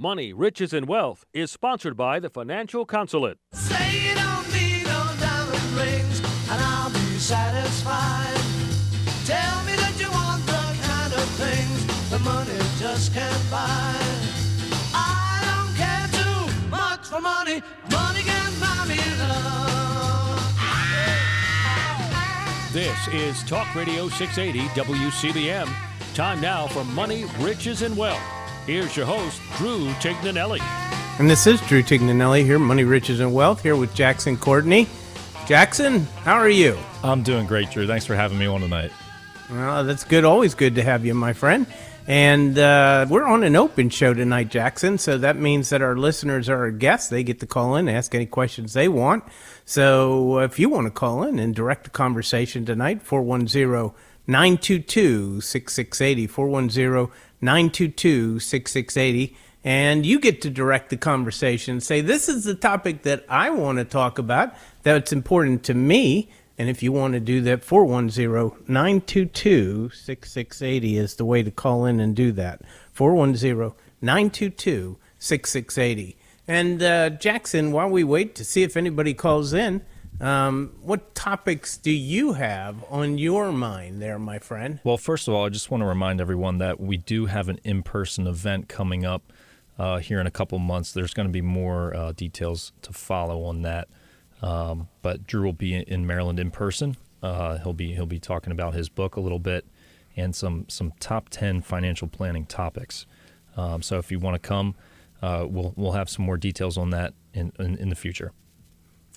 Money, Riches, and Wealth is sponsored by the Financial Consulate. Say you don't need no diamond rings, and I'll be satisfied. Tell me that you want the kind of things the money just can't buy. I don't care too much for money. Money can buy me love. This is Talk Radio 680 WCBM. Time now for Money, Riches, and Wealth. Here's your host, Drew Tignanelli. And this is Drew Tignanelli here, Money, Riches, and Wealth, here with Jackson Courtney. Jackson, how are you? I'm doing great, Drew. Thanks for having me on tonight. Well, that's good. Always good to have you, my friend. And uh, we're on an open show tonight, Jackson. So that means that our listeners are our guests. They get to call in, ask any questions they want. So if you want to call in and direct the conversation tonight, 410 922 6680. 410 922 6680. And you get to direct the conversation. Say, this is the topic that I want to talk about, that's important to me. And if you want to do that, 410 922 6680 is the way to call in and do that. 410 922 6680. And uh, Jackson, while we wait to see if anybody calls in, um, what topics do you have on your mind there, my friend? Well, first of all, I just want to remind everyone that we do have an in person event coming up uh, here in a couple months. There's going to be more uh, details to follow on that. Um, but Drew will be in Maryland in person. Uh, he'll be he'll be talking about his book a little bit and some some top ten financial planning topics. Um, so if you want to come, uh, we'll we'll have some more details on that in in, in the future.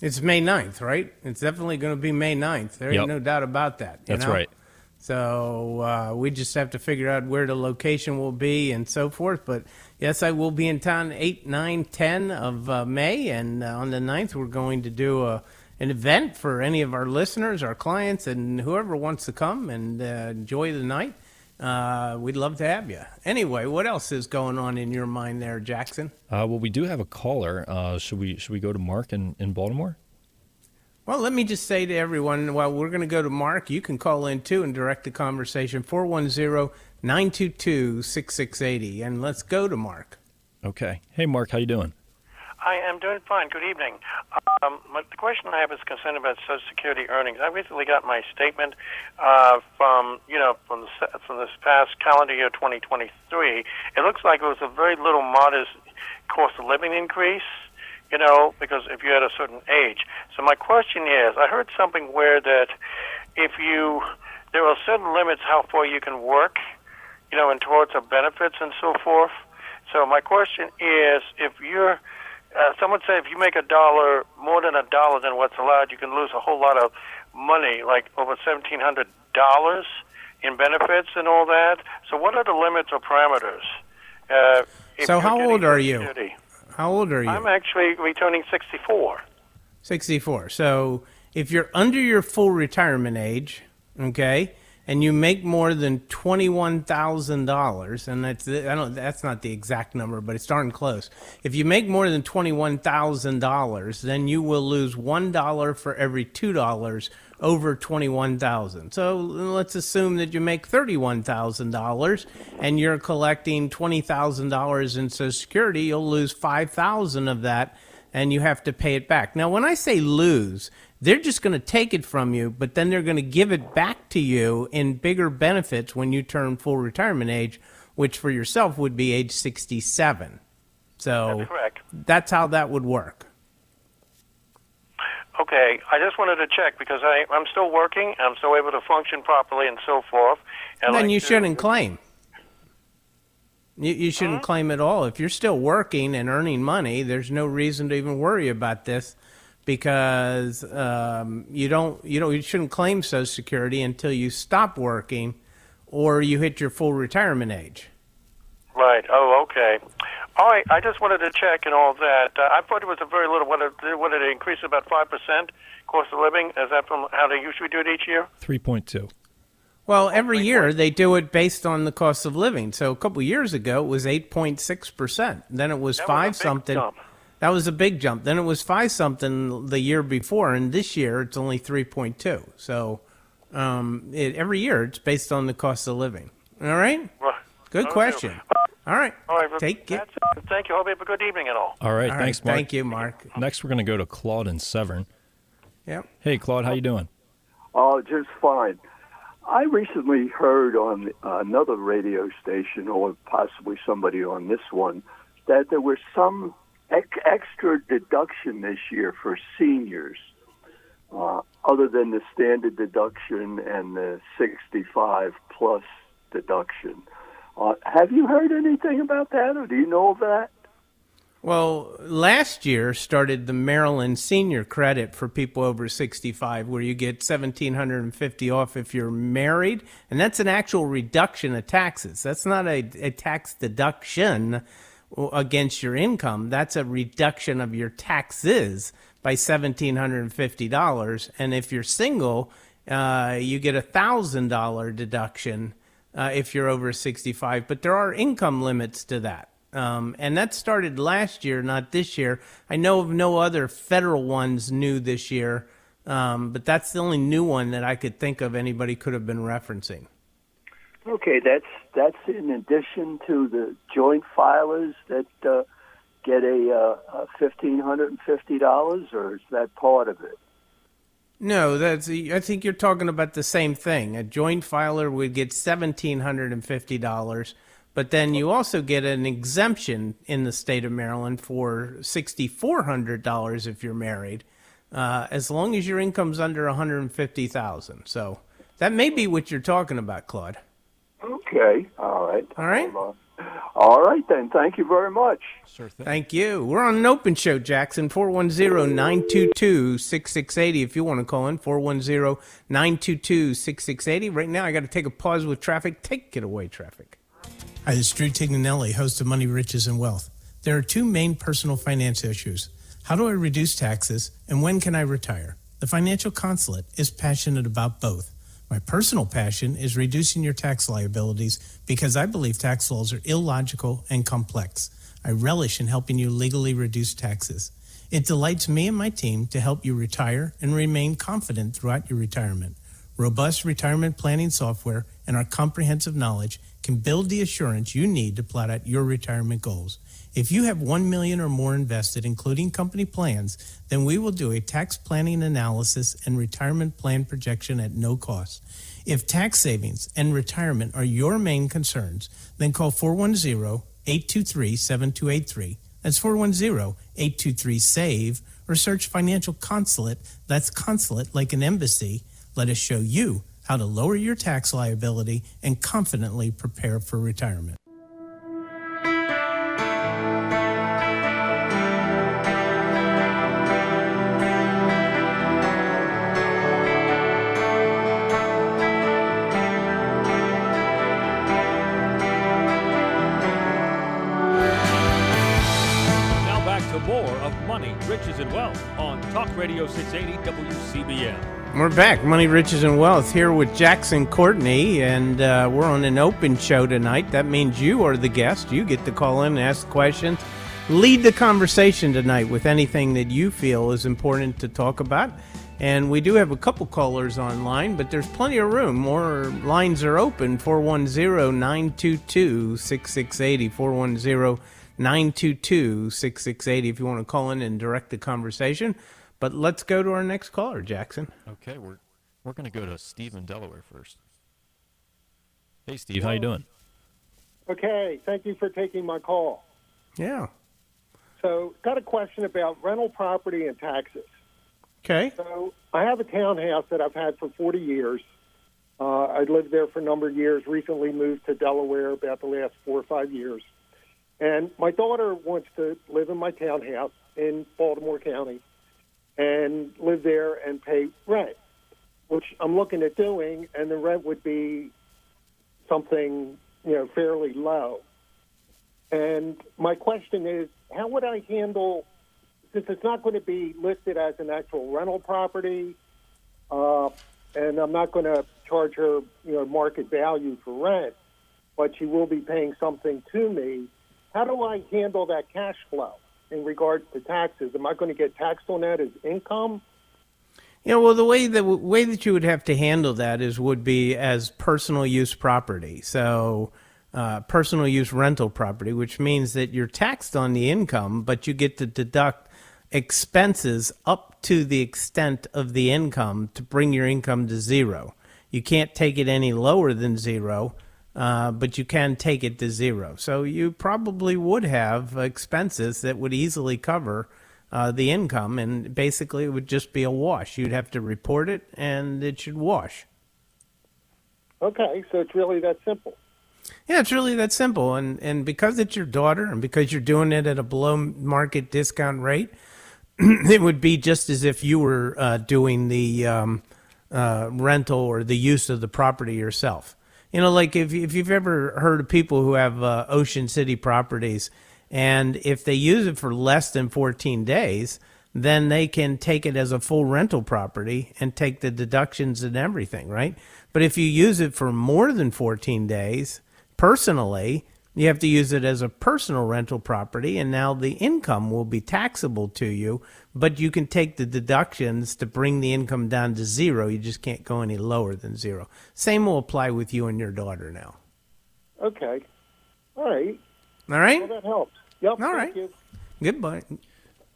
It's May 9th, right? It's definitely going to be May 9th. There ain't no doubt about that. you That's know? right. So uh, we just have to figure out where the location will be and so forth. But yes, I will be in town 8, 9, 10 of uh, May. And uh, on the 9th, we're going to do a, an event for any of our listeners, our clients, and whoever wants to come and uh, enjoy the night. Uh, we'd love to have you. Anyway, what else is going on in your mind there, Jackson? Uh, well, we do have a caller. Uh, should we should we go to Mark in, in Baltimore? Well, let me just say to everyone, well, we're going to go to Mark. You can call in too and direct the conversation 410 922 6680. And let's go to Mark. Okay. Hey, Mark, how you doing? I am doing fine. Good evening. Um, the question I have is concerned about Social Security earnings. I recently got my statement uh, from you know from the, from this past calendar year 2023. It looks like it was a very little modest cost of living increase. You know, because if you're at a certain age. So my question is, I heard something where that if you there are certain limits how far you can work, you know, and towards the benefits and so forth. So my question is, if you're uh, someone said if you make a dollar more than a dollar than what's allowed, you can lose a whole lot of money, like over seventeen hundred dollars in benefits and all that. So what are the limits or parameters? Uh, So how old are you? Security? How old are you? I'm actually returning sixty-four. 64. So if you're under your full retirement age, okay, and you make more than $21,000, and that's I don't that's not the exact number, but it's darn close. If you make more than $21,000, then you will lose $1 for every $2 over 21,000. So let's assume that you make $31,000 and you're collecting $20,000 in social security, you'll lose 5,000 of that and you have to pay it back. Now, when I say lose, they're just going to take it from you, but then they're going to give it back to you in bigger benefits when you turn full retirement age, which for yourself would be age 67. So That's correct. that's how that would work. Okay, I just wanted to check because I, I'm still working. I'm still able to function properly and so forth. And then like you to- shouldn't claim. You, you shouldn't hmm? claim at all. If you're still working and earning money, there's no reason to even worry about this because um, you don't you don't you shouldn't claim Social Security until you stop working or you hit your full retirement age. Right. Oh, okay. All right. I just wanted to check and all that. Uh, I thought it was a very little. What did, what it increase about five percent cost of living? Is that from how they usually do it each year? Three point two. Well, every year they do it based on the cost of living. So a couple years ago it was 8.6%. Then it was That was a 5 big something. jump. That was a big jump. Then it was 5 something the year before and this year it's only 3.2. So um, it, every year it's based on the cost of living. All right? Right. Good Okay. question. All right. All right. Take it. Thank you. Hope you have a good evening and all. All right, All right, thanks, Mark. Thank you, Mark. Next, we're going to go to Claude and Severn. Yep. Hey, Claude, how you doing? Oh, just fine. I recently heard on another radio station, or possibly somebody on this one, that there were some extra deduction this year for seniors, uh, other than the standard deduction and the 65 plus deduction. Uh, have you heard anything about that, or do you know of that? Well, last year started the Maryland senior credit for people over 65 where you get 1750 off if you're married, and that's an actual reduction of taxes. That's not a, a tax deduction against your income. That's a reduction of your taxes by $1750, and if you're single, uh, you get a $1000 deduction uh, if you're over 65, but there are income limits to that. Um, and that started last year, not this year. I know of no other federal ones new this year, um, but that's the only new one that I could think of anybody could have been referencing. Okay, that's that's in addition to the joint filers that uh, get a, uh, fifteen hundred and fifty dollars, or is that part of it? No, that's. I think you're talking about the same thing. A joint filer would get seventeen hundred and fifty dollars, but then you also get an exemption in the state of Maryland for sixty four hundred dollars if you're married, uh, as long as your income's under one hundred and fifty thousand. So that may be what you're talking about, Claude. Okay, all right, All right. Uh, all right then. Thank you very much. Sure thing. Thank you. We're on an open show, Jackson. 410-922-6680 if you want to call in. 410-922-6680. Right now, I got to take a pause with traffic. Take it away, traffic. Hi, this is Drew Tignanelli, host of Money, Riches, and Wealth. There are two main personal finance issues. How do I reduce taxes, and when can I retire? The Financial Consulate is passionate about both. My personal passion is reducing your tax liabilities because I believe tax laws are illogical and complex. I relish in helping you legally reduce taxes. It delights me and my team to help you retire and remain confident throughout your retirement. Robust retirement planning software and our comprehensive knowledge can build the assurance you need to plot out your retirement goals. If you have 1 million or more invested including company plans, then we will do a tax planning analysis and retirement plan projection at no cost. If tax savings and retirement are your main concerns, then call 410-823-7283. That's 410-823-SAVE or search Financial Consulate. That's consulate like an embassy. Let us show you how to lower your tax liability and confidently prepare for retirement. Riches, and Wealth on Talk Radio 680 WCBM. We're back, Money, Riches, and Wealth, here with Jackson Courtney, and uh, we're on an open show tonight. That means you are the guest. You get to call in and ask questions. Lead the conversation tonight with anything that you feel is important to talk about. And we do have a couple callers online, but there's plenty of room. More lines are open 410 922 6680. 410 922 6680 if you want to call in and direct the conversation. But let's go to our next caller, Jackson. Okay, we're we're going to go to Steve in Delaware first. Hey, Steve, how you doing? Okay, thank you for taking my call. Yeah. So, got a question about rental property and taxes. Okay. So, I have a townhouse that I've had for 40 years. Uh, I lived there for a number of years. Recently moved to Delaware about the last four or five years. And my daughter wants to live in my townhouse in Baltimore County and live there and pay rent, which I'm looking at doing, and the rent would be something you know fairly low. And my question is, how would I handle since it's not going to be listed as an actual rental property, uh, and I'm not going to charge her you know market value for rent, but she will be paying something to me. How do I handle that cash flow in regards to taxes? Am I going to get taxed on that as income? Yeah, well, the way the way that you would have to handle that is would be as personal use property. So, uh, personal use rental property, which means that you're taxed on the income, but you get to deduct expenses up to the extent of the income to bring your income to zero. You can't take it any lower than zero, uh, but you can take it to zero. So you probably would have expenses that would easily cover uh, the income, and basically it would just be a wash. You'd have to report it, and it should wash. Okay, so it's really that simple. Yeah, it's really that simple, and and because it's your daughter, and because you're doing it at a below market discount rate, it would be just as if you were uh, doing the um, uh, rental or the use of the property yourself. You know, like if if you've ever heard of people who have uh, Ocean City properties, and if they use it for less than 14 days, then they can take it as a full rental property and take the deductions and everything, right? But if you use it for more than 14 days, personally, you have to use it as a personal rental property, and now the income will be taxable to you, but you can take the deductions to bring the income down to zero. You just can't go any lower than zero. Same will apply with you and your daughter now. Okay. All right. All right? Well, that helps. Yep. All thank right. You. Goodbye.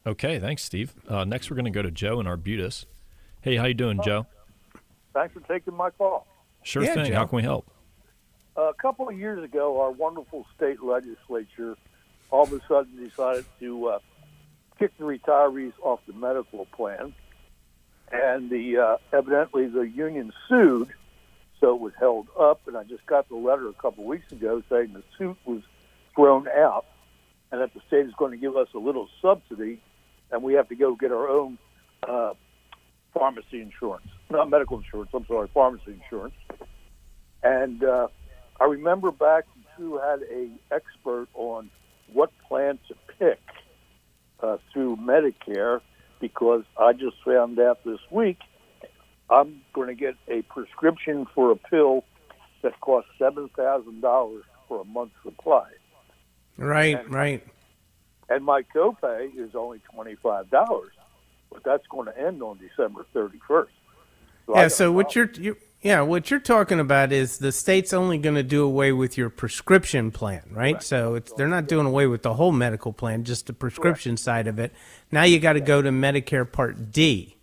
Okay, thanks, Steve. Uh, next, we're going to go to Joe in Arbutus. Hey, how you doing, Joe? Thanks for taking my call. Sure Yeah, thing. Joe. How can we help? A couple of years ago, our wonderful state legislature all of a sudden decided to uh, kick the retirees off the medical plan, and the uh, evidently the union sued, so it was held up. And I just got the letter a couple of weeks ago saying the suit was thrown out, and that the state is going to give us a little subsidy, and we have to go get our own uh, pharmacy insurance, not medical insurance. I'm sorry, pharmacy insurance. And uh, I remember back Drew had a expert on what plan to pick uh, through Medicare because I just found out this week I'm going to get a prescription for a pill that costs seven thousand dollars for a month's supply, Right, right. and my copay is only twenty five dollars, but that's going to end on December thirty first. So Yeah, so what you're you, yeah, what you're talking about is the state's only going to do away with your prescription plan, right? So it's they're not doing away with the whole medical plan, just the prescription side of it. Now you got to go to Medicare Part D.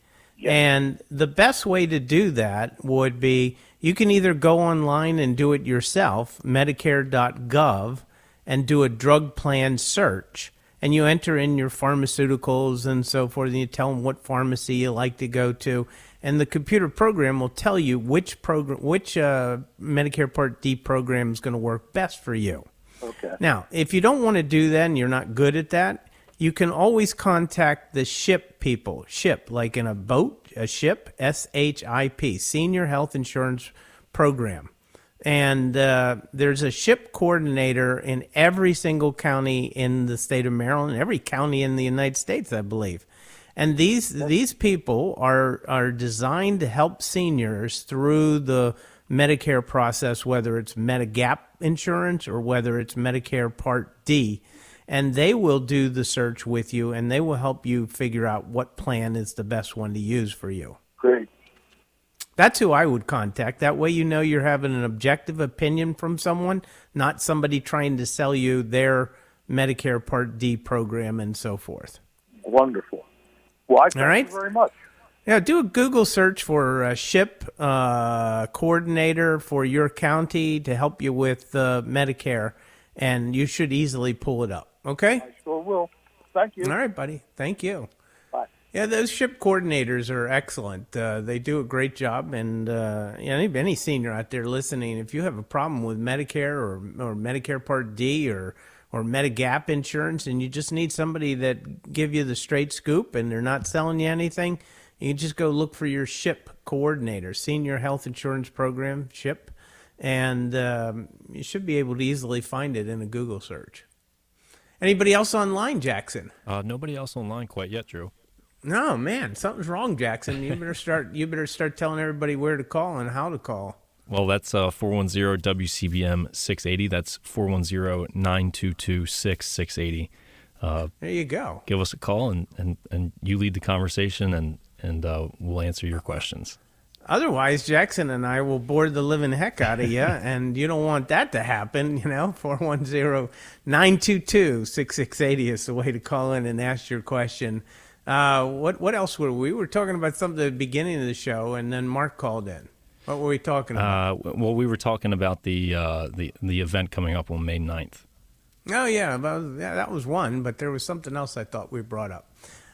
And the best way to do that would be you can either go online and do it yourself, medicare.gov, and do a drug plan search. And you enter in your pharmaceuticals and so forth, and you tell them what pharmacy you like to go to. And the computer program will tell you which program, which uh, Medicare Part D program is going to work best for you. Okay. Now, if you don't want to do that and you're not good at that, you can always contact the ship people. Ship, like in a boat, a ship, S H I P, Senior Health Insurance Program. And uh, there's a ship coordinator in every single county in the state of Maryland, every county in the United States, I believe. And these these people are are designed to help seniors through the Medicare process, whether it's Medigap insurance or whether it's Medicare Part D. And they will do the search with you and they will help you figure out what plan is the best one to use for you. Great. That's who I would contact. That way, you know you're having an objective opinion from someone, not somebody trying to sell you their Medicare Part D program and so forth. Wonderful. Well, I thank right. you very much. Yeah, do a Google search for a ship uh, coordinator for your county to help you with uh, Medicare, and you should easily pull it up. Okay? I sure will. Thank you. All right, buddy. Thank you. Bye. Yeah, those ship coordinators are excellent. Uh, they do a great job, and uh, you know, any senior out there listening, if you have a problem with Medicare or or Medicare Part D or or Medigap insurance, and you just need somebody that give you the straight scoop, and they're not selling you anything, you just go look for your ship coordinator, Senior Health Insurance Program, SHIP, and um, you should be able to easily find it in a Google search. Anybody else online, Jackson? Uh, nobody else online quite yet, Drew. No, man, something's wrong, Jackson. You better start. You better start telling everybody where to call and how to call. Well, that's uh, 410 WCBM 680. That's 410 922 6680. There you go. Give us a call and, and, and you lead the conversation and, and uh, we'll answer your questions. Otherwise, Jackson and I will bore the living heck out of you, and you don't want that to happen. You know, 410 922 6680 is the way to call in and ask your question. Uh, what what else were we? we were talking about something at the beginning of the show, and then Mark called in. What were we talking about? Uh, well, we were talking about the uh, the the event coming up on May 9th. Oh yeah, about, yeah, that was one, but there was something else I thought we brought up.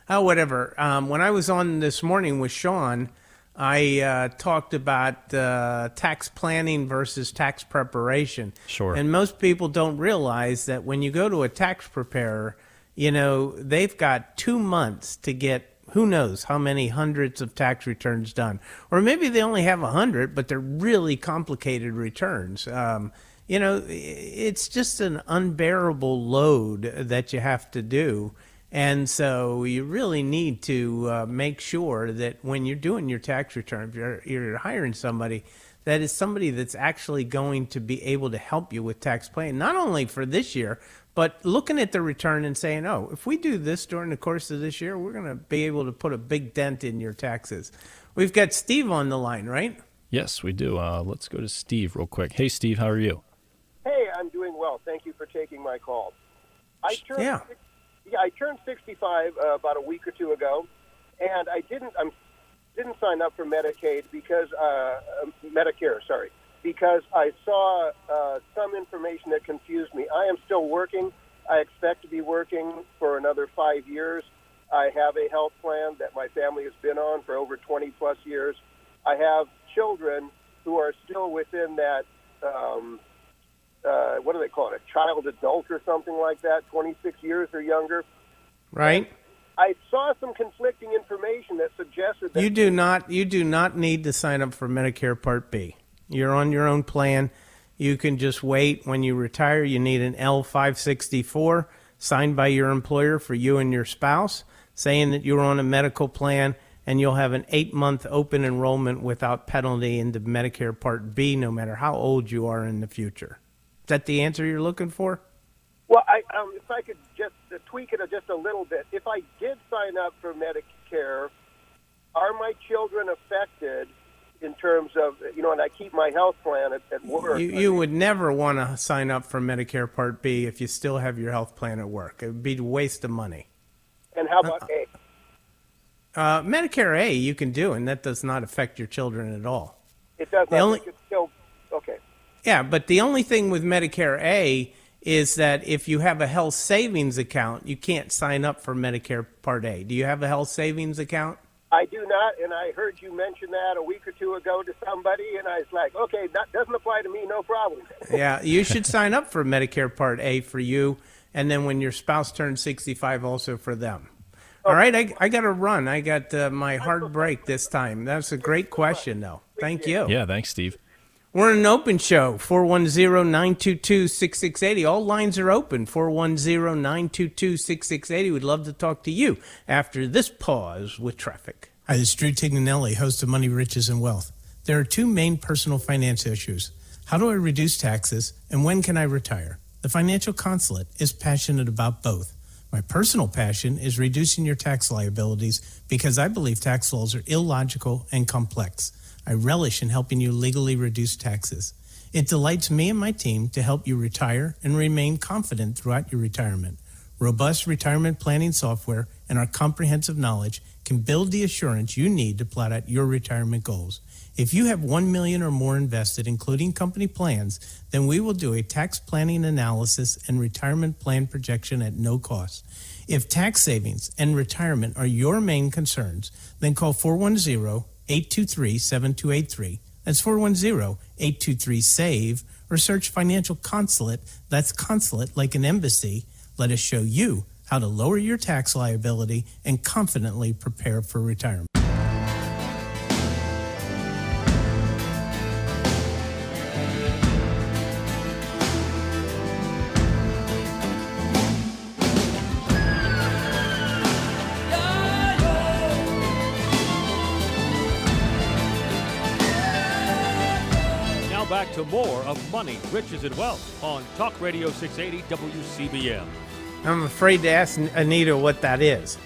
Oh, whatever. Um, when I was on this morning with Sean, I uh, talked about uh, tax planning versus tax preparation. Sure. And most people don't realize that when you go to a tax preparer, you know they've got two months to get who knows how many hundreds of tax returns done, or maybe they only have a hundred, but they're really complicated returns. Um, you know, it's just an unbearable load that you have to do. And so you really need to uh, make sure that when you're doing your tax return, if you're, you're hiring somebody, that is somebody that's actually going to be able to help you with tax planning, not only for this year, but looking at the return and saying, oh, if we do this during the course of this year, we're going to be able to put a big dent in your taxes. We've got Steve on the line, right? Yes, we do. Uh, let's go to Steve real quick. Hey, Steve, how are you? Hey, I'm doing well. Thank you for taking my call. I turned Yeah. yeah, I turned 65 uh, about a week or two ago, and I didn't I didn't sign up for Medicaid because uh, uh, Medicare, sorry, because I saw uh, some information that confused me. I am still working. I expect to be working for another five years. I have a health plan that my family has been on for over 20 plus years. I have children who are still within that. Um, uh, what do they call it? A child adult or something like that, 26 years or younger. Right? I saw some conflicting information that suggested that You do not you do not need to sign up for Medicare Part B. You're on your own plan. You can just wait when you retire. You need an L564 signed by your employer for you and your spouse saying that you're on a medical plan and you'll have an 8-month open enrollment without penalty into Medicare Part B no matter how old you are in the future. Is that the answer you're looking for? Well, I, um, if I could just tweak it just a little bit, if I did sign up for Medicare, are my children affected in terms of you know? And I keep my health plan at, at work. You, you would never want to sign up for Medicare Part B if you still have your health plan at work. It would be a waste of money. and how about A? Uh, Medicare A you can do, and that does not affect your children at all. It does The not. only- still okay. Yeah, but the only thing with Medicare A is that if you have a health savings account, you can't sign up for Medicare Part A. Do you have a health savings account? I do not, and I heard you mention that a week or two ago to somebody, and I was like, okay, that doesn't apply to me, no problem. Yeah, you should sign up for Medicare Part A for you, and then when your spouse turns 65, also for them. All right, I, I got to run. I got uh, my hard break this time. That's a great question, though. Thank you. Yeah, thanks, Steve. We're in an open show, 410-922-6680. All lines are open, 410-922-6680. We'd love to talk to you after this pause with traffic. Hi, this is Drew Tignanelli, host of Money, Riches, and Wealth. There are two main personal finance issues. How do I reduce taxes, and when can I retire? The Financial Consulate is passionate about both. My personal passion is reducing your tax liabilities because I believe tax laws are illogical and complex. I relish in helping you legally reduce taxes. It delights me and my team to help you retire and remain confident throughout your retirement. Robust retirement planning software and our comprehensive knowledge can build the assurance you need to plot out your retirement goals. If you have 1 million or more invested including company plans, then we will do a tax planning analysis and retirement plan projection at no cost. If tax savings and retirement are your main concerns, then call 410-823-7283. That's 410-823-SAVE or search Financial Consulate. That's consulate like an embassy. Let us show you how to lower your tax liability and confidently prepare for retirement. Riches, and Wealth on Talk Radio 680 WCBM. I'm afraid to ask Anita what that is.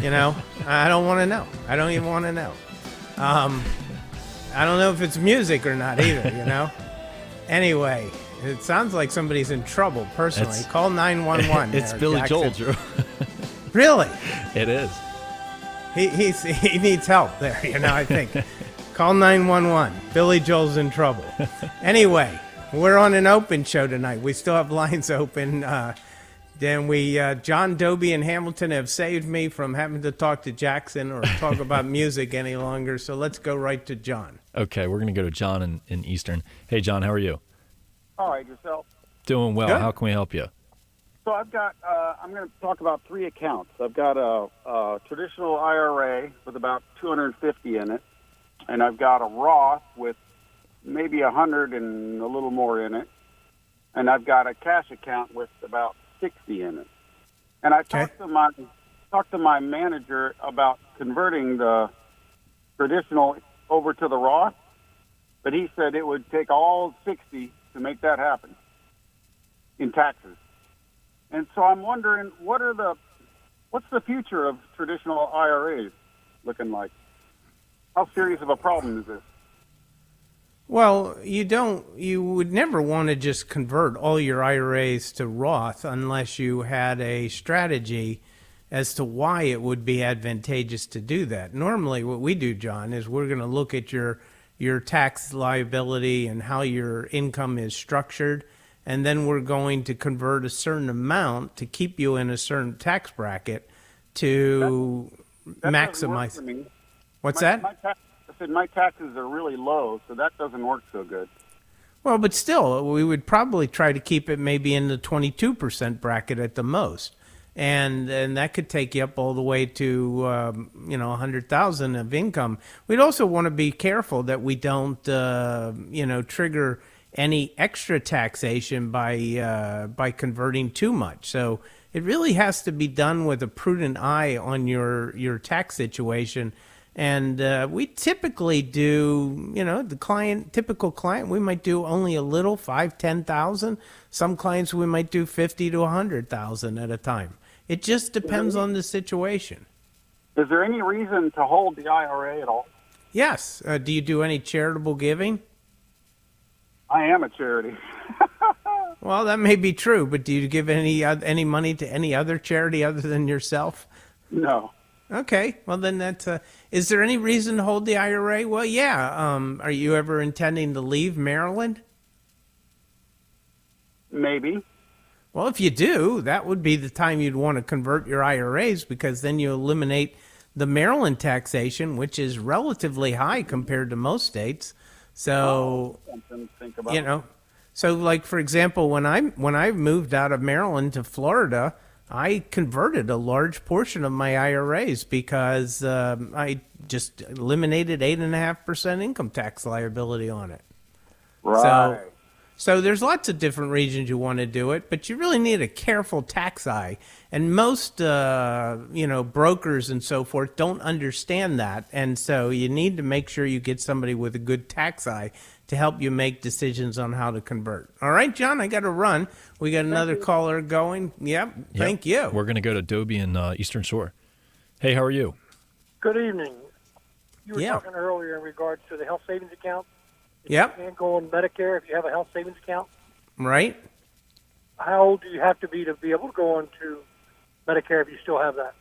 You know, I don't want to know. I don't even want to know. Um, I don't know if it's music or not either, you know? anyway, it sounds like somebody's in trouble personally. It's- Call 911. it's there, Billy Jackson. Joel, Drew. Really? it is. He, he's, he needs help there, you know, I think. Call 911. Billy Joel's in trouble. Anyway, we're on an open show tonight. We still have lines open. Uh, then we, uh, John Dobie and Hamilton have saved me from having to talk to Jackson or talk about music any longer. So let's go right to John. Okay, we're going to go to John in, in Eastern. Hey, John, how are you? All right, yourself. Doing well. Good. How can we help you? So I've got. Uh, I'm going to talk about three accounts. I've got a, a traditional IRA with about 250 in it, and I've got a Roth with maybe a hundred and a little more in it, and I've got a cash account with about 60 in it. And I talked to my talked to my manager about converting the traditional over to the Roth, but he said it would take all 60 to make that happen in taxes. And so I'm wondering, what are the, what's the future of traditional IRAs looking like? How serious of a problem is this? Well, you don't. You would never want to just convert all your IRAs to Roth unless you had a strategy as to why it would be advantageous to do that. Normally, what we do, John, is we're going to look at your your tax liability and how your income is structured, and then we're going to convert a certain amount to keep you in a certain tax bracket to That doesn't maximize. What's My- that? My tax, I said my taxes are really low, so that doesn't work so good. Well, but still, we would probably try to keep it maybe in the 22% bracket at the most. And and that could take you up all the way to um, you know 100,000 of income. We'd also want to be careful that we don't uh, you know trigger any extra taxation by uh, by converting too much. So it really has to be done with a prudent eye on your your tax situation. And uh, we typically do, you know, the client, typical client, we might do only a little, five, ten thousand. Some clients we might do fifty to a hundred thousand at a time. It just depends on the situation. Is there any reason to hold the IRA at all? Yes. Uh, do you do any charitable giving? I am a charity. Well, that may be true, but do you give any oth- any money to any other charity other than yourself? No. Okay, well then that's. Uh, is there any reason to hold the IRA? Well, yeah. Um, are you ever intending to leave Maryland? Maybe. Well, if you do, that would be the time you'd want to convert your IRAs because then you eliminate the Maryland taxation, which is relatively high compared to most states. So, Something to think about. you know, so like for example, when I when I moved out of Maryland to Florida, I converted a large portion of my IRAs because um, I just eliminated eight and a half percent income tax liability on it. Right. So, so there's lots of different reasons you want to do it, but you really need a careful tax eye. And most, uh, you know, brokers and so forth don't understand that, and so you need to make sure you get somebody with a good tax eye to help you make decisions on how to convert. All right, John, I got to run. We got another caller going. Yep, Yep. thank you. We're going to go to Dobie in uh, Eastern Shore. Hey, how are you? Good evening. You were Yeah. talking earlier in regards to the health savings account. Yep, You can't go on Medicare if you have a health savings account. right. How old do you have to be to be able to go on to Medicare if you still have that?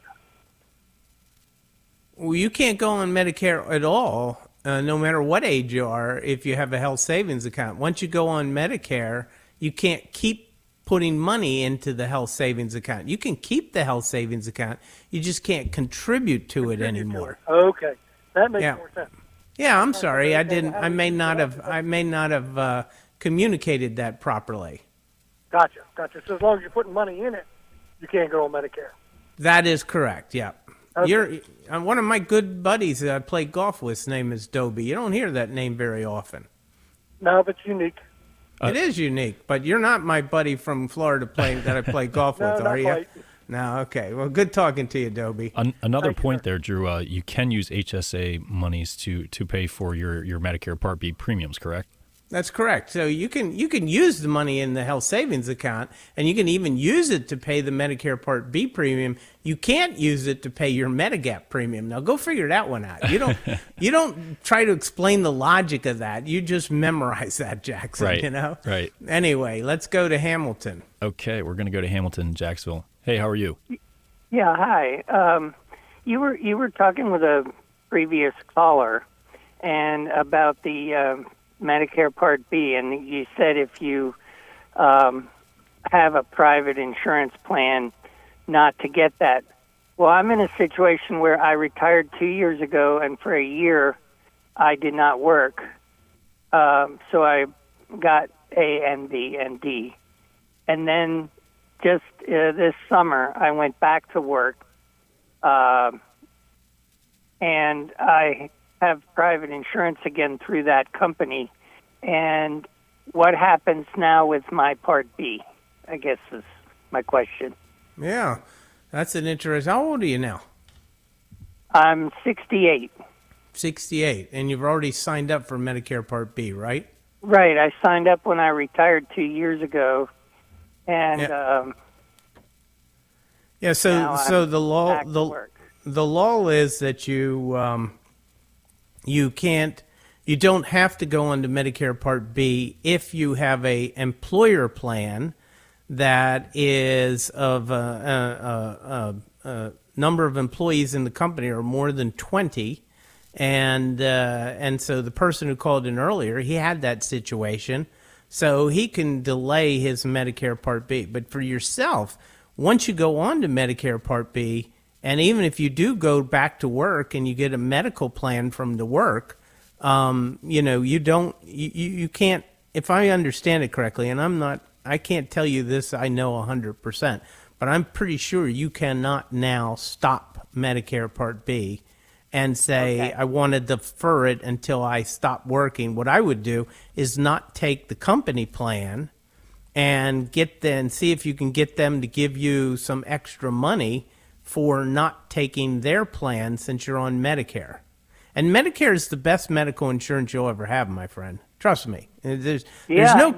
Well, you can't go on Medicare at all, uh, no matter what age you are, if you have a health savings account. Once you go on Medicare, you can't keep putting money into the health savings account. You can keep the health savings account, you just can't contribute to it anymore. Okay, that makes Yeah. more sense. Yeah, I'm sorry, I didn't. I may not have. I may not have uh, communicated that properly. Gotcha, gotcha. So as long as you're putting money in it, you can't go on Medicare. That is correct. Yeah. Okay. You're uh, one of my good buddies that I play golf with. His name is Dobie. You don't hear that name very often. No, but it's unique. it is unique, but you're not my buddy from Florida playing that I play golf No, with, not are you? quite. No, okay. Well, good talking to you, Dobie. An- another point there, Drew. Uh, you can use HSA monies to to pay for your your Medicare Part B premiums, correct? That's correct. So you can you can use the money in the health savings account, and you can even use it to pay the Medicare Part B premium. You can't use it to pay your Medigap premium. Now go figure that one out. You don't you don't try to explain the logic of that. You just memorize that, Jackson. Right, You know. right. Anyway, let's go to Hamilton. Okay, we're going to go to Hamilton, Jacksonville. Hey, how are you? Yeah, hi. Um, you were you were talking with a previous caller, and about the um Medicare Part B, and you said if you um, have a private insurance plan, not to get that. Well, I'm in a situation where I retired two years ago, and for a year, I did not work. Um, so I got A and B and D, and then just uh, this summer I went back to work, um and I have private insurance again through that company. And what happens now with my Part B? I guess is my question. Yeah, that's an interest. How old are you now? I'm 68. 68, and you've already signed up for Medicare Part B, right? Right. I signed up when I retired two years ago, and um, Yeah, so so I'm the law the the law is that you um, you can't you don't have to go into Medicare Part B if you have a employer plan that is of a, a, a, a, number of employees in the company or more than twenty, and uh, and so the person who called in earlier he had that situation, so he can delay his Medicare Part B. But for yourself, once you go on to Medicare Part B, and even if you do go back to work and you get a medical plan from the work, um, you know you don't you, you can't. If I understand it correctly, and I'm not, I can't tell you this. I know hundred percent, but I'm pretty sure you cannot now stop Medicare Part B and say I want to defer it until I stop working. What I would do is not take the company plan and get them see if you can get them to give you some extra money for not taking their plan since you're on Medicare. And Medicare is the best medical insurance you'll ever have, my friend. Trust me. There's there's Yeah, no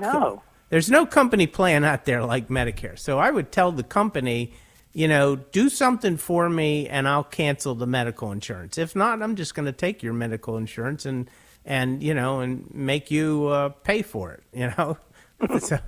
there's no company plan out there like Medicare. So I would tell the company, you know, do something for me and I'll cancel the medical insurance. If not, I'm just going to take your medical insurance and and you know and make you uh, pay for it. You know, so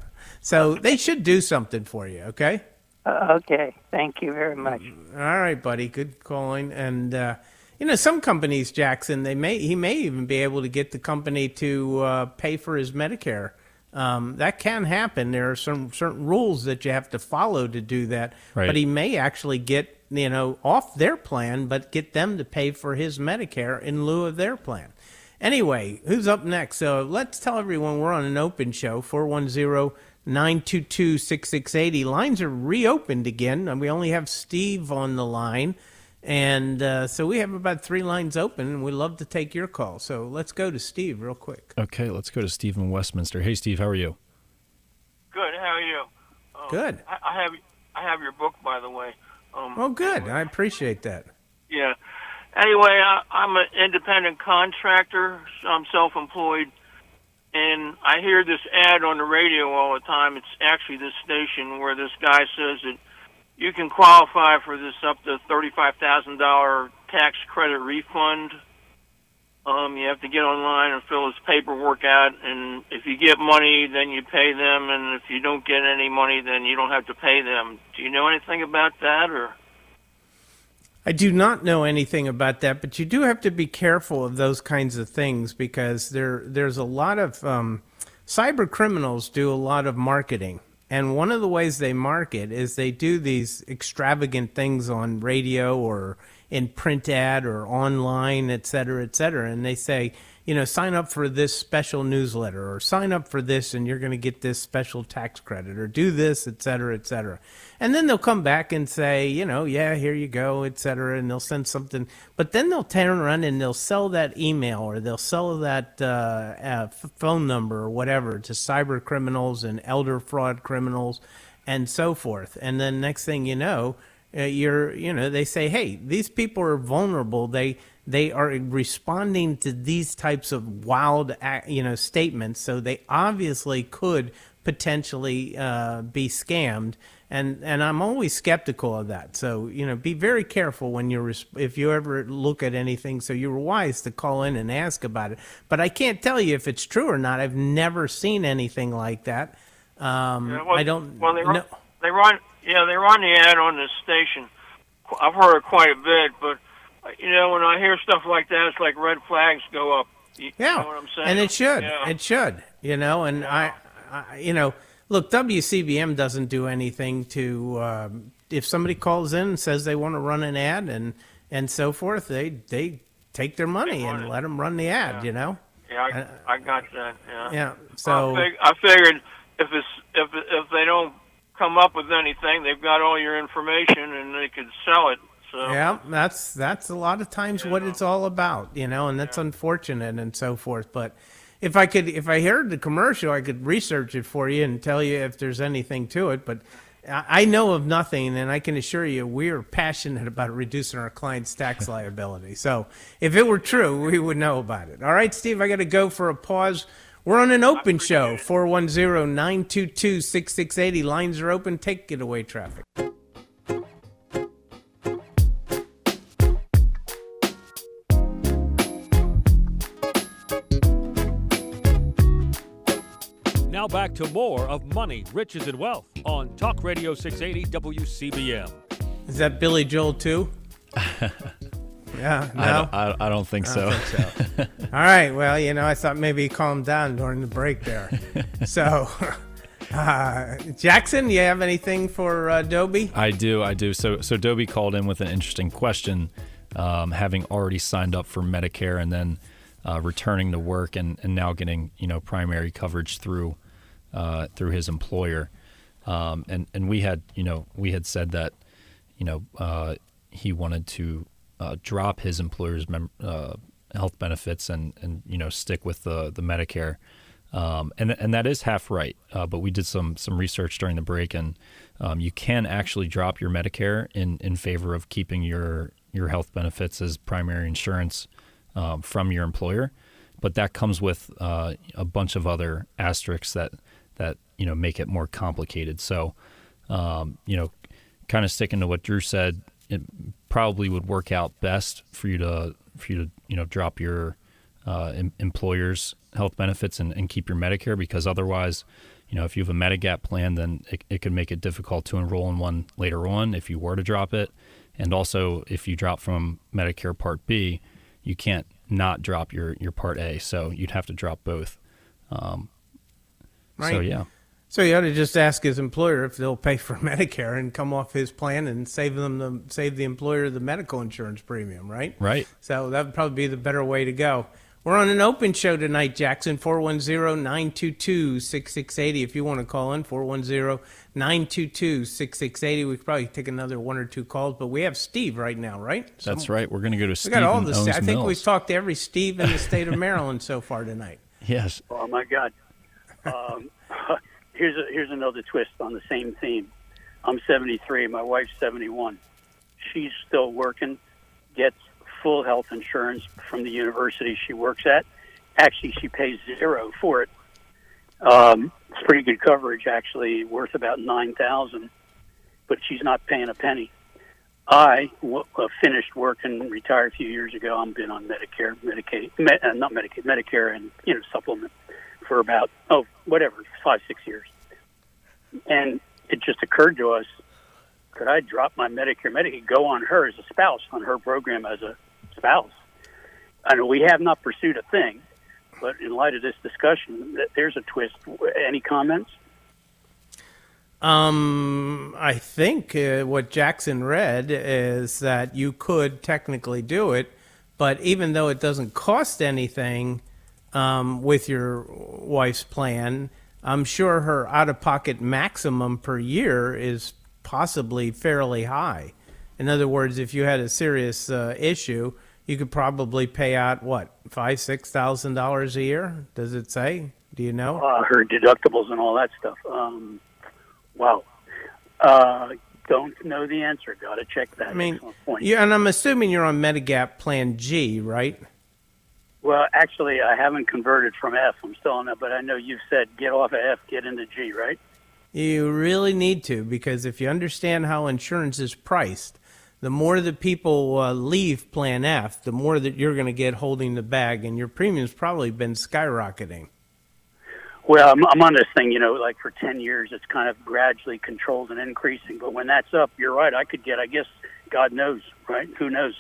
so they should do something for you. Okay. Uh, okay. Thank you very much. All right, buddy. Good calling. And uh, you know, some companies, Jackson, they may he may even be able to get the company to uh, pay for his Medicare. Um, that can happen. There are some certain rules that you have to follow to do that. Right. But he may actually get you know off their plan, but get them to pay for his Medicare in lieu of their plan. Anyway, who's up next? So let's tell everyone we're on an open show 410 922 6680. Lines are reopened again, and we only have Steve on the line. And uh, so we have about three lines open, and we'd love to take your call. So let's go to Steve real quick. Okay, let's go to Steve in Westminster. Hey, Steve, how are you? Good. How are you? Um, Good. I, I have I have your book, by the way. Um, Oh, good. I appreciate that. Yeah. Anyway, I, I'm an independent contractor. I'm self-employed, and I hear this ad on the radio all the time. It's actually this station where this guy says that you can qualify for this up to thirty-five thousand dollar tax credit refund. Um, you have to get online and fill this paperwork out, and if you get money, then you pay them, and if you don't get any money, then you don't have to pay them. Do you know anything about that, or? I do not know anything about that, but you do have to be careful of those kinds of things because there there's a lot of um, cyber criminals do a lot of marketing, and one of the ways they market is they do these extravagant things on radio or in print ad or online, et cetera, et cetera, and they say, you know, sign up for this special newsletter or sign up for this and you're going to get this special tax credit or do this, et cetera, et cetera. And then they'll come back and say, you know, yeah, here you go, et cetera, and they'll send something. But then they'll turn around and they'll sell that email or they'll sell that uh, uh, phone number or whatever to cyber criminals and elder fraud criminals and so forth. And then next thing you know, uh, you're you know they say hey these people are vulnerable they they are responding to these types of wild you know statements so they obviously could potentially uh, be scammed and and I'm always skeptical of that so you know be very careful when you're if you ever look at anything so you're wise to call in and ask about it but I can't tell you if it's true or not I've never seen anything like that um, Yeah, well, I don't Well, they run, know. they run, yeah, they run the ad on this station. I've heard it quite a bit, but you know, when I hear stuff like that, it's like red flags go up. You, Yeah, know what I'm saying? and it should. Yeah. It should. You know, and I, I, you know, look, WCBM doesn't do anything to. Um, if somebody calls in and says they want to run an ad and and so forth, they they take their money and let them run the ad. You know. Yeah, I, I got that. Yeah. Yeah, so- I, fig- I figured if it's if if they don't come up with anything, they've got all your information and they could sell it. So Yeah, that's that's a lot of times what it's all about, you know, and that's unfortunate and so forth. But if I could, if I heard the commercial, I could research it for you and tell you if there's anything to it. But I I know of nothing, and I can assure you, we are passionate about reducing our clients' tax liability. So if it were true, we would know about it. All right, Steve, I got to go for a pause. We're on an open show, 410 922 6680. Lines are open. Take it away, traffic. Now back to more of Money, Riches, and Wealth on Talk Radio 680 WCBM. Is that Billy Joel too? yeah, no. I don't, I, I don't think I so. don't think so. All right. Well, you know, I thought maybe he calmed down during the break there. so, uh, Jackson, you have anything for uh, Dobie? I do, I do. So, so Dobie called in with an interesting question, um, having already signed up for Medicare and then uh, returning to work and, and now getting you know primary coverage through uh, through his employer, um, and and we had you know we had said that you know uh, he wanted to uh, drop his employer's mem- uh, health benefits and and you know stick with the the Medicare. Um, and and that is half right. Uh, but we did some some research during the break, and um, you can actually drop your Medicare in in favor of keeping your your health benefits as primary insurance um, from your employer. But that comes with uh, a bunch of other asterisks that that you know make it more complicated. So um, you know, kind of sticking to what Drew said, it probably would work out best for you to for you to you know drop your uh, em- employer's health benefits and, and keep your Medicare because otherwise, you know, if you have a Medigap plan, then it, it could make it difficult to enroll in one later on if you were to drop it. And also, if you drop from Medicare Part B, you can't not drop your, your Part A. So you'd have to drop both. Um, So, yeah. So he ought to just ask his employer if they'll pay for Medicare and come off his plan and save them the save the employer the medical insurance premium, right? Right. So that would probably be the better way to go. We're on an open show tonight, Jackson, 410-922-6680. If you want to call in, 410-922-6680. We could probably take another one or two calls, but we have Steve right now, right? That's right. We're going to go to We Steve got all the I think Mills. we've talked to every Steve in the state of Maryland so far tonight. Yes. Oh my God. Um, here's a, here's another twist on the same theme. I'm 73. My wife's 71. She's still working. Gets full health insurance from the university she works at. Actually, she pays zero for it. Um, it's pretty good coverage, actually, worth about nine thousand. But she's not paying a penny. I w- uh, finished working, retired a few years ago. I've been on Medicare, Medicaid, me- uh, not Medicaid, Medicare, and you know supplement for about oh whatever five six years. And it just occurred to us: could I drop my Medicare, Medicaid, go on her as a spouse on her program as a spouse? I know we have not pursued a thing, but in light of this discussion, th- there's a twist. Any comments? Um, I think uh, what Jackson read is that you could technically do it, but even though it doesn't cost anything um, with your wife's plan, I'm sure her out of pocket maximum per year is possibly fairly high. In other words, if you had a serious uh, issue, you could probably pay out what five, six thousand dollars a year. Does it say? Do you know? uh, her deductibles and all that stuff. Um, wow. Uh, don't know the answer. Got to check that. I mean, you, and I'm assuming you're on Medigap Plan G, right? Well, actually, I haven't converted from F. I'm still on that, but I know you've said get off of F, get into G, right? You really need to because if you understand how insurance is priced, the more that people uh, leave Plan F, the more that you're going to get holding the bag, and your premium's probably been skyrocketing. Well, I'm, I'm on this thing, you know, like for 10 years, it's kind of gradually controlled and increasing. But when that's up, you're right. I could get, I guess, God knows, right? Who knows?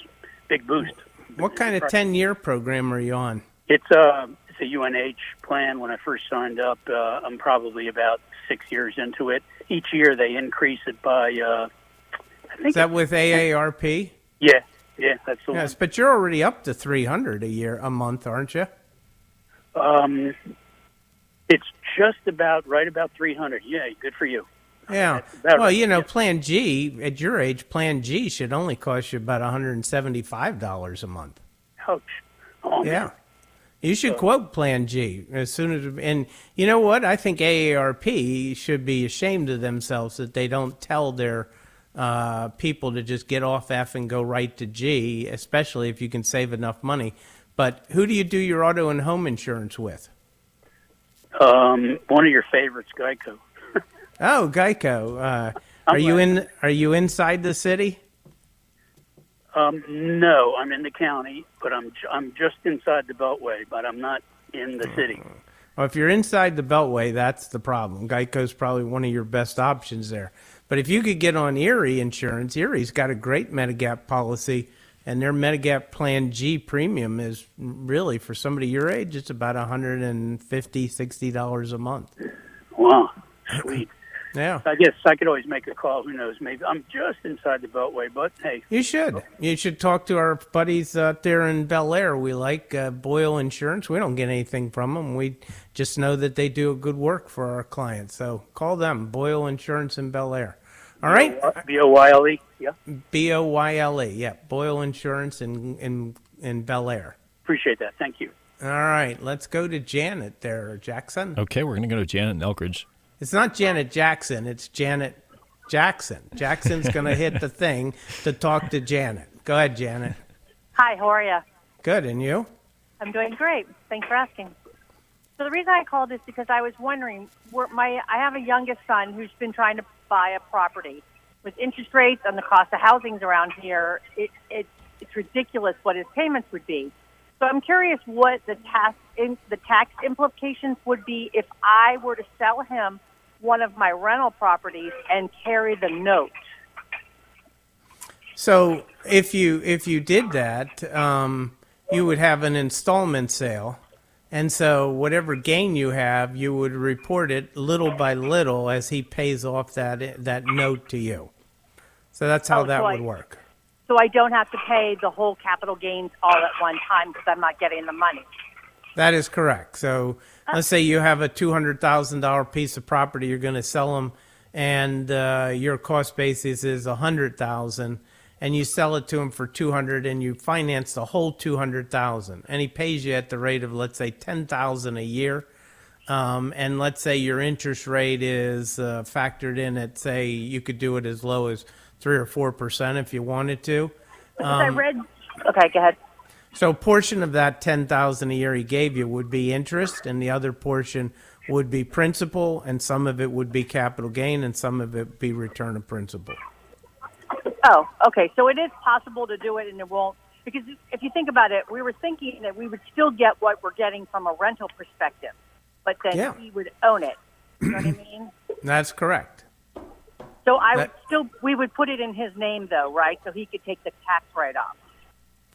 Big boost. What kind of 10 year program are you on? It's a, it's a UNH plan. When I first signed up, uh, I'm probably about six years into it. Each year they increase it by, uh, I think. Is that with AARP? yeah, yeah, that's the Yes, but you're already up to 300 a year, a month, aren't you? Um, it's just about right about 300. Yeah, good for you. Yeah. Well, you know, Plan G, at your age, Plan G should only cost you about $175 a month. Ouch. Oh, man. Yeah. You should quote Plan G as soon as, and you know what? I think AARP should be ashamed of themselves that they don't tell their uh, people to just get off F and go right to G, especially if you can save enough money. But who do you do your auto and home insurance with? Um, one of your favorites, Geico. Oh, Geico. Uh, are you in? Are you inside the city? Um, no, I'm in the county, but I'm I'm just inside the Beltway, but I'm not in the city. Well, if you're inside the Beltway, that's the problem. Geico's probably one of your best options there. But if you could get on Erie Insurance, Erie's got a great Medigap policy, and their Medigap Plan G premium is really for somebody your age, it's about 150 60 dollars a month. Wow, sweet. Yeah. I guess I could always make a call. Who knows? Maybe I'm just inside the Beltway, but hey, You should. You should talk to our buddies out there in Bel Air. We like uh, Boyle Insurance. We don't get anything from them. We just know that they do a good work for our clients. So call them, Boyle Insurance in Bel Air. All right? B O Y L E. Yeah, B O Y L E. Yeah, Boyle Insurance in in in Bel Air. appreciate that. Thank you. All right, let's go to Janet there, Jackson. Okay, we're going to go to Janet in Elkridge. It's not Janet Jackson. It's Janet Jackson. Jackson's going to hit the thing to talk to Janet. Go ahead, Janet. Hi, how are you? Good, and you? I'm doing great. Thanks for asking. So the reason I called is because I was wondering, my I have a youngest son who's been trying to buy a property. With interest rates and the cost of housings around here, it, it it's ridiculous what his payments would be. So I'm curious what the tax in, the tax implications would be if I were to sell him one of my rental properties and carry the note. So if you if you did that, um, you would have an installment sale, and so whatever gain you have, you would report it little by little as he pays off that that note to you. So that's how Oh, that so I- would work. So I don't have to pay the whole capital gains all at one time because I'm not getting the money. That is correct. So let's say you have a two hundred thousand dollar piece of property, you're going to sell them, and uh, your cost basis is a hundred thousand, and you sell it to him for two hundred, and you finance the whole two hundred thousand, and he pays you at the rate of let's say ten thousand a year. Um, and let's say your interest rate is uh, factored in at say you could do it as low as three or four percent if you wanted to. Because I Um, read. Okay, go ahead. So a portion of that ten thousand a year he gave you would be interest, and the other portion would be principal, and some of it would be capital gain, and some of it be return of principal. Oh, okay. So it is possible to do it, and it won't. Because if you think about it, we were thinking that we would still get what we're getting from a rental perspective, but then Yeah. he would own it. You know what I mean? That's correct. So I would still, we would put it in his name, though, right? So he could take the tax write-off.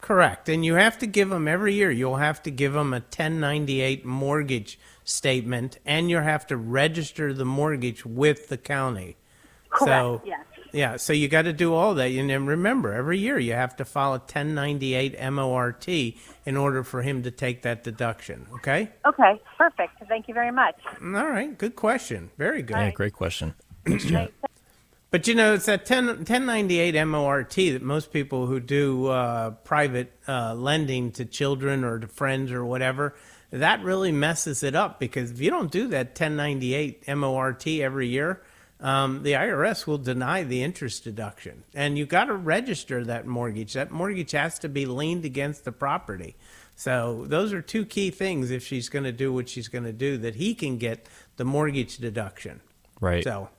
Correct. And you have to give them every year. You'll have to give them a 1098 mortgage statement, and you'll have to register the mortgage with the county. Correct. So, yes. Yeah, so you got to do all that. And then remember, every year you have to file a 1098 MORT in order for him to take that deduction. Okay? Okay. Perfect. Thank you very much. All right, good question. Very good. Yeah, great question. But you know, it's that 10, 1098 MORT that most people who do uh, private uh, lending to children or to friends or whatever, that really messes it up because if you don't do that 1098 MORT every year, um, the IRS will deny the interest deduction. And you've got to register that mortgage. That mortgage has to be leaned against the property. So those are two key things if she's going to do what she's going to do that he can get the mortgage deduction. Right. So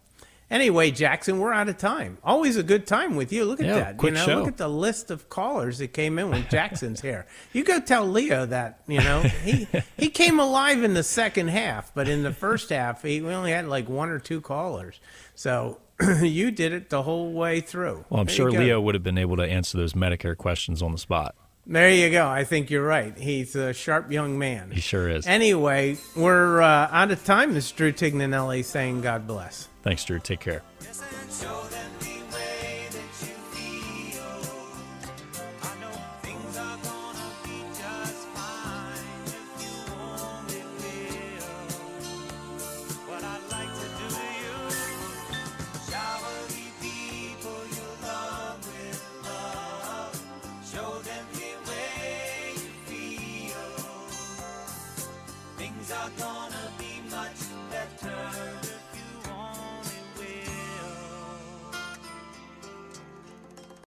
anyway, Jackson, we're out of time. Always a good time with you. Look at Yeah, that. quick you know, show. look at the list of callers that came in with Jackson's hair. You go tell Leo that, you know. He he came alive in the second half, but in the first half he we only had like one or two callers. So you did it the whole way through. Well, I'm There sure. Leo would have been able to answer those Medicare questions on the spot. There you go. I think you're right. He's a sharp young man. He sure is. Anyway, we're uh, out of time. This is Drew Tignanelli saying God bless. Thanks, Drew. Take care.